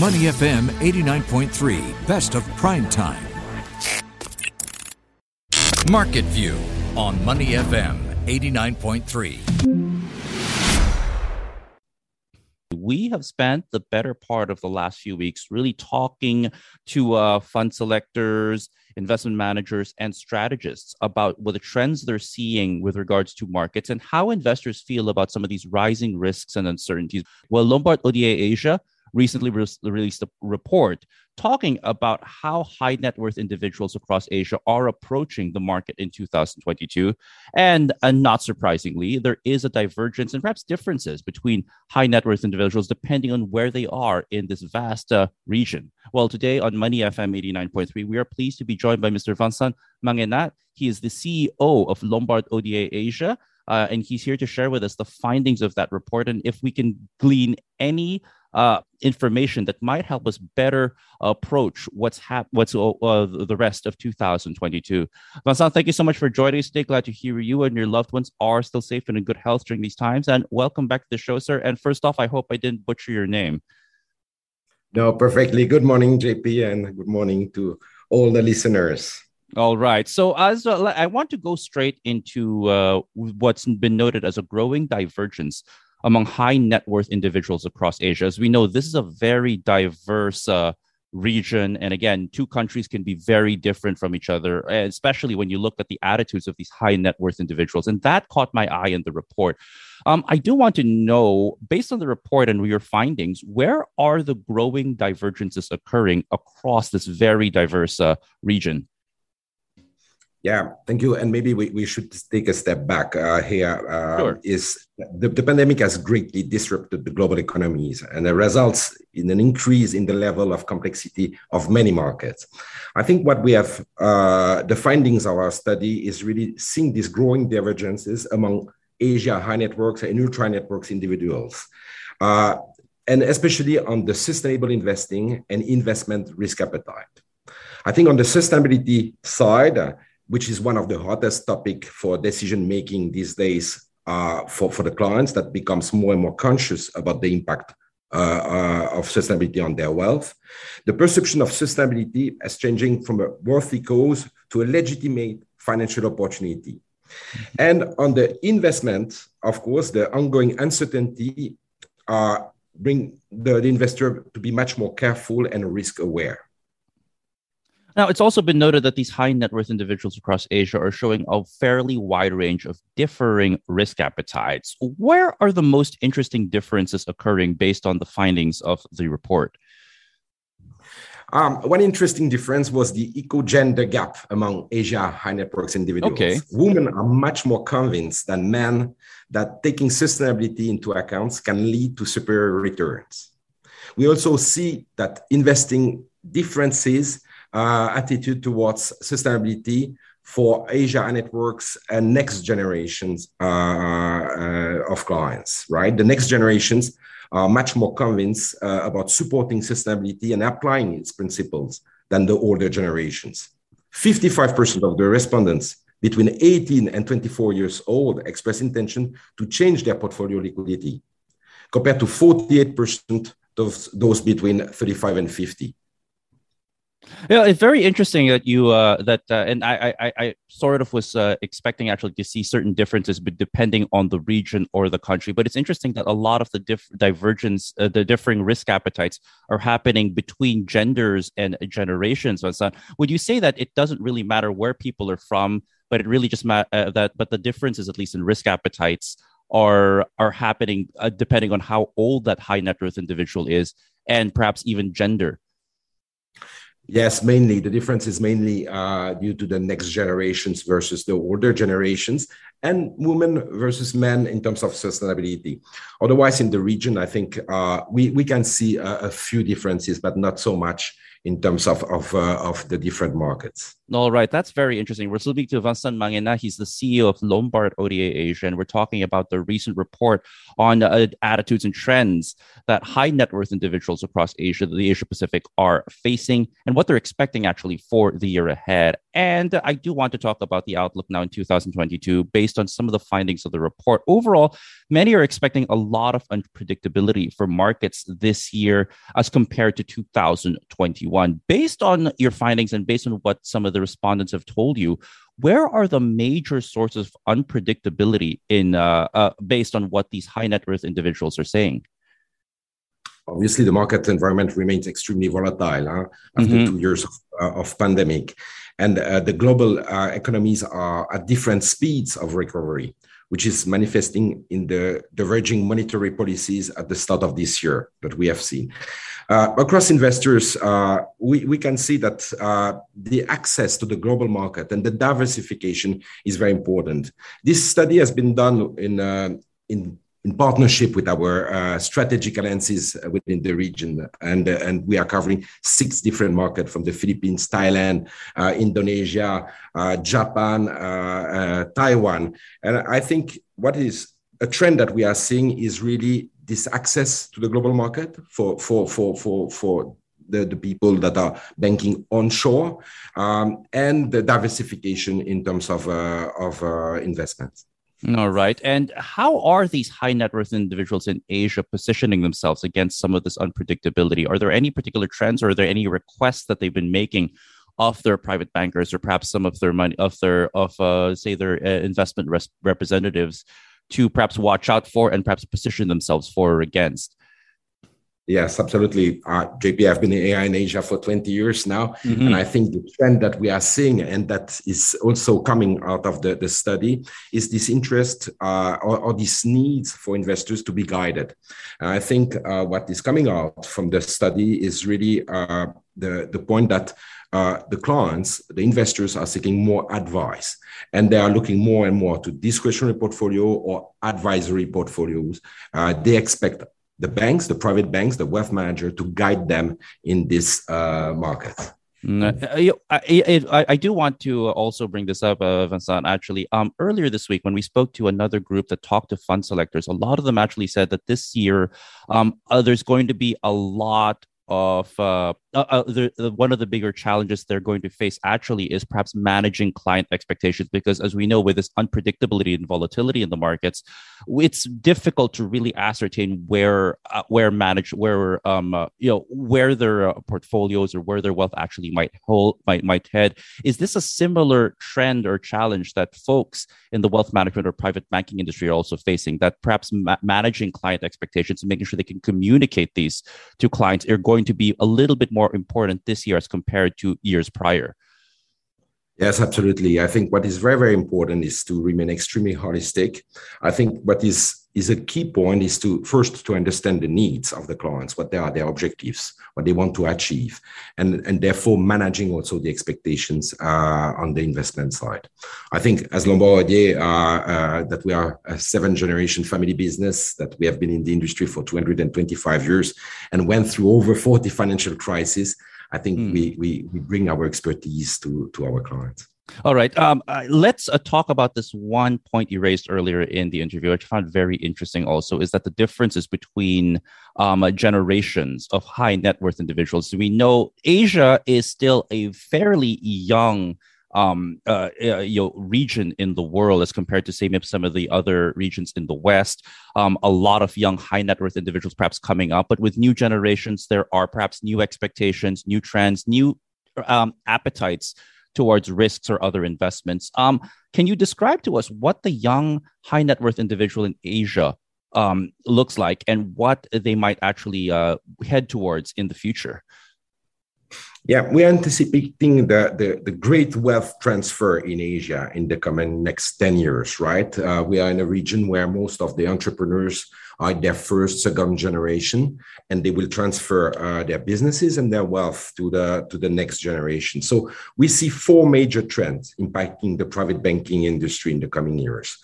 Money FM 89.3, best of prime time. Market View on Money FM 89.3. We have spent the better part of the last few weeks really talking to uh, fund selectors, investment managers, and strategists about what the trends they're seeing with regards to markets and how investors feel about some of these rising risks and uncertainties. Well, Lombard Odier Asia recently re- released a report talking about how high net worth individuals across Asia are approaching the market in 2022. And, and not surprisingly, there is a divergence and perhaps differences between high net worth individuals depending on where they are in this vast uh, region. Well, today on Money FM 89.3, we are pleased to be joined by Mr. Vincent Magnenat. He is the CEO of Lombard Odier Asia. Uh, and he's here to share with us the findings of that report and if we can glean any uh, information that might help us better approach what's hap- what's uh, the rest of 2022. Vincent, thank you so much for joining us today. Glad to hear you and your loved ones are still safe and in good health during these times. And welcome back to the show, sir. And first off, I hope I didn't butcher your name. No, perfectly. Good morning, JP, and good morning to all the listeners. All right. So, as uh, I want to go straight into uh, what's been noted as a growing divergence among high net worth individuals across Asia. As we know, this is a very diverse uh, region. And again, two countries can be very different from each other, especially when you look at the attitudes of these high net worth individuals. And that caught my eye in the report. Um, I do want to know, based on the report and your findings, where are the growing divergences occurring across this very diverse uh, region? Yeah, thank you. And maybe we, we should take a step back uh, here. Uh, sure. Is the, the pandemic has greatly disrupted the global economies and it results in an increase in the level of complexity of many markets. I think what we have, uh, the findings of our study is really seeing these growing divergences among Asia high networks and ultra networks individuals. Uh, and especially on the sustainable investing and investment risk appetite. I think on the sustainability side, which is one of the hottest topic for decision making these days uh, for, for the clients that becomes more and more conscious about the impact uh, uh, of sustainability on their wealth. The perception of sustainability as changing from a worthy cause to a legitimate financial opportunity. And on the investment, of course, the ongoing uncertainty uh, bring the, the investor to be much more careful and risk aware. Now, it's also been noted that these high net worth individuals across Asia are showing a fairly wide range of differing risk appetites. Where are the most interesting differences occurring based on the findings of the report? Um, one interesting difference was the eco-gender gap among Asia high net worth individuals. Okay. Women are much more convinced than men that taking sustainability into account can lead to superior returns. We also see that investing differences attitude towards sustainability for Asia networks and next generations uh, uh, of clients, right? The next generations are much more convinced uh, about supporting sustainability and applying its principles than the older generations. 55% of the respondents between 18 and 24 years old express intention to change their portfolio liquidity, compared to 48% of those between 35 and 50. Yeah, it's very interesting that you uh, that uh, and I, I I sort of was uh, expecting actually to see certain differences, but depending on the region or the country. But it's interesting that a lot of the diff- divergence, uh, the differing risk appetites, are happening between genders and generations. so Would you say that it doesn't really matter where people are from, but it really just uh, that but the differences, at least in risk appetites, are are happening uh, depending on how old that high net worth individual is, and perhaps even gender. Yes, mainly the difference is mainly uh, due to the next generations versus the older generations, and women versus men in terms of sustainability. Otherwise, in the region, I think uh, we we can see a, a, few differences, but not so much in terms of of, uh, of the different markets. All right, that's very interesting. We're speaking to Vincent Magnenat. He's the CEO of Lombard Odier Asia, and we're talking about the recent report on uh, attitudes and trends that high net worth individuals across Asia, the Asia Pacific, are facing, and what they're expecting actually for the year ahead. And I do want to talk about the outlook now in 2022 based on some of the findings of the report. Overall, many are expecting a lot of unpredictability for markets this year as compared to 2021. Based on your findings and based on what some of the respondents have told you, where are the major sources of unpredictability in uh, uh, based on what these high net worth individuals are saying? Obviously, the market environment remains extremely volatile huh, after mm-hmm. two years of, uh, of pandemic, and uh, the global uh, economies are at different speeds of recovery which is manifesting in the diverging monetary policies at the start of this year that we have seen. Uh, across investors, uh, we, we can see that uh, the access to the global market and the diversification is very important. This study has been done in, uh, in in partnership with our uh, strategic alliances within the region. And, uh, and we are covering six different markets from the Philippines, Thailand, Indonesia, Japan, Taiwan. And I think what is a trend that we are seeing is really this access to the global market for, for, for, for, for the, the people that are banking onshore um, and the diversification in terms of, of investments. All right. And how are these high net worth individuals in Asia positioning themselves against some of this unpredictability? Are there any particular trends or are there any requests that they've been making of their private bankers or perhaps some of their money of their of uh, say their uh, investment res- representatives to perhaps watch out for and perhaps position themselves for or against? Yes, absolutely. Uh, JP, I've been in AI in Asia for 20 years now. Mm-hmm. And I think the trend that we are seeing, and that is also coming out of the, the study, is this interest uh, or, or this need for investors to be guided. And I think uh, what is coming out from the study is really uh, the, the point that uh, the clients, the investors are seeking more advice and they are looking more and more to discretionary portfolio or advisory portfolios. Uh, they expect the banks, the private banks, the wealth manager to guide them in this uh, market. Mm, I, I, I, do want to also bring this up, uh, Vincent. Actually, um, earlier this week when we spoke to another group that talked to fund selectors, a lot of them actually said that this year, um, uh, there's going to be a lot of uh, uh, uh, the, the, one of the bigger challenges they're going to face actually is perhaps managing client expectations because as we know with this unpredictability and volatility in the markets it's difficult to really ascertain where uh, where manage where um uh, you know where their uh, portfolios or where their wealth actually might hold might might head. Is this a similar trend or challenge that folks in the wealth management or private banking industry are also facing that perhaps ma- managing client expectations and making sure they can communicate these to clients are going to be a little bit more more important this year as compared to years prior? Yes, absolutely. I think what is very, very important is to remain extremely holistic. I think what is is a key point is to first to understand the needs of the clients, what they are their objectives, what they want to achieve, and, and therefore managing also the expectations uh, on the investment side. I think as Lombard Odier, uh, uh, that we are a seven generation family business, that we have been in the industry for 225 years and went through over 40 financial crises. I think mm. we, we, we bring our expertise to, to our clients. All right. Um, uh, let's uh, talk about this one point you raised earlier in the interview, which I found very interesting also, is that the differences between um, uh, generations of high net worth individuals. We know Asia is still a fairly young um, uh, uh, you know, region in the world as compared to say maybe some of the other regions in the West. Um, a lot of young high net worth individuals perhaps coming up, but with new generations, there are perhaps new expectations, new trends, new um, appetites towards risks or other investments. Um, can you describe to us what the young high net worth individual in Asia um, looks like and what they might actually uh, head towards in the future? Yeah, we're anticipating the, the, the, great wealth transfer in Asia in the coming next 10 years, right? Uh, we are in a region where most of the entrepreneurs are their first, second generation, and they will transfer uh, their businesses and their wealth to the, to the next generation. So we see four major trends impacting the private banking industry in the coming years.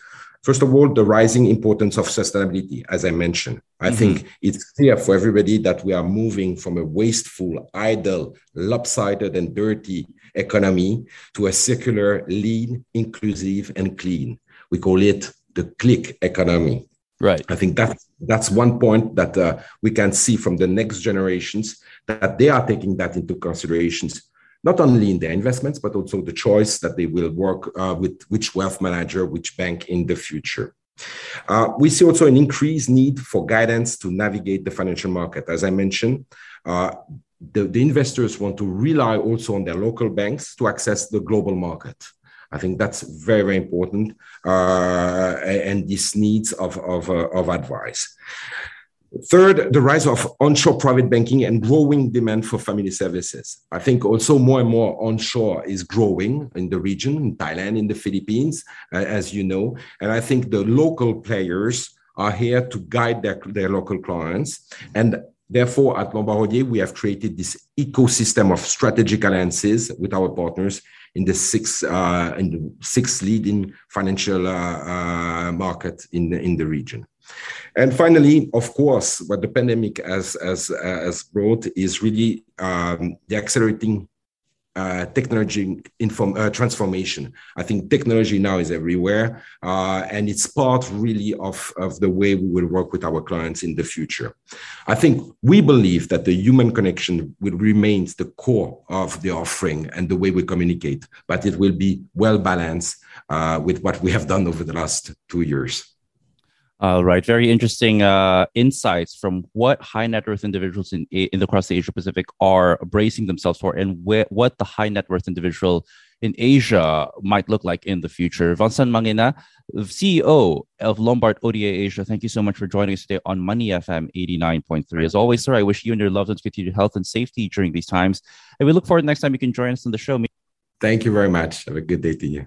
First of all, the rising importance of sustainability, as I mentioned. I mm-hmm. think it's clear for everybody that we are moving from a wasteful, idle, lopsided, and dirty economy to a circular, lean, inclusive, and clean. We call it the CLIC economy. Right. I think that that's one point that uh, we can see from the next generations that they are taking that into considerations not only in their investments, but also the choice that they will work uh, with which wealth manager, which bank in the future. Uh, we see also an increased need for guidance to navigate the financial market. As I mentioned, uh, the, the, investors want to rely also on their local banks to access the global market. I think that's very, very important, uh, and this needs of, of, uh, of advice. Third, the rise of onshore private banking and growing demand for family services. I think also more and more onshore is growing in the region, in Thailand, in the Philippines, uh, as you know. And I think the local players are here to guide their, their local clients. And therefore, at Lombard we have created this ecosystem of strategic alliances with our partners in the six uh, in the six leading financial uh, uh, market in the, in the region. And finally, of course, what the pandemic has, has, has brought is really um, the accelerating uh, technology inform, uh, transformation. I think technology now is everywhere, uh, and it's part really of, of the way we will work with our clients in the future. I think we believe that the human connection will remain the core of the offering and the way we communicate, but it will be well balanced uh, with what we have done over the last two years. All right, very interesting uh, insights from what high net worth individuals in in across the Asia Pacific are bracing themselves for, and wh- what the high net worth individual in Asia might look like in the future. Vincent Magnenat, CEO of Lombard Odier Asia, thank you so much for joining us today on Money FM 89.3. As always, sir, I wish you and your loved ones continued health and safety during these times. And we look forward next time you can join us on the show. Thank you very much. Have a good day to you.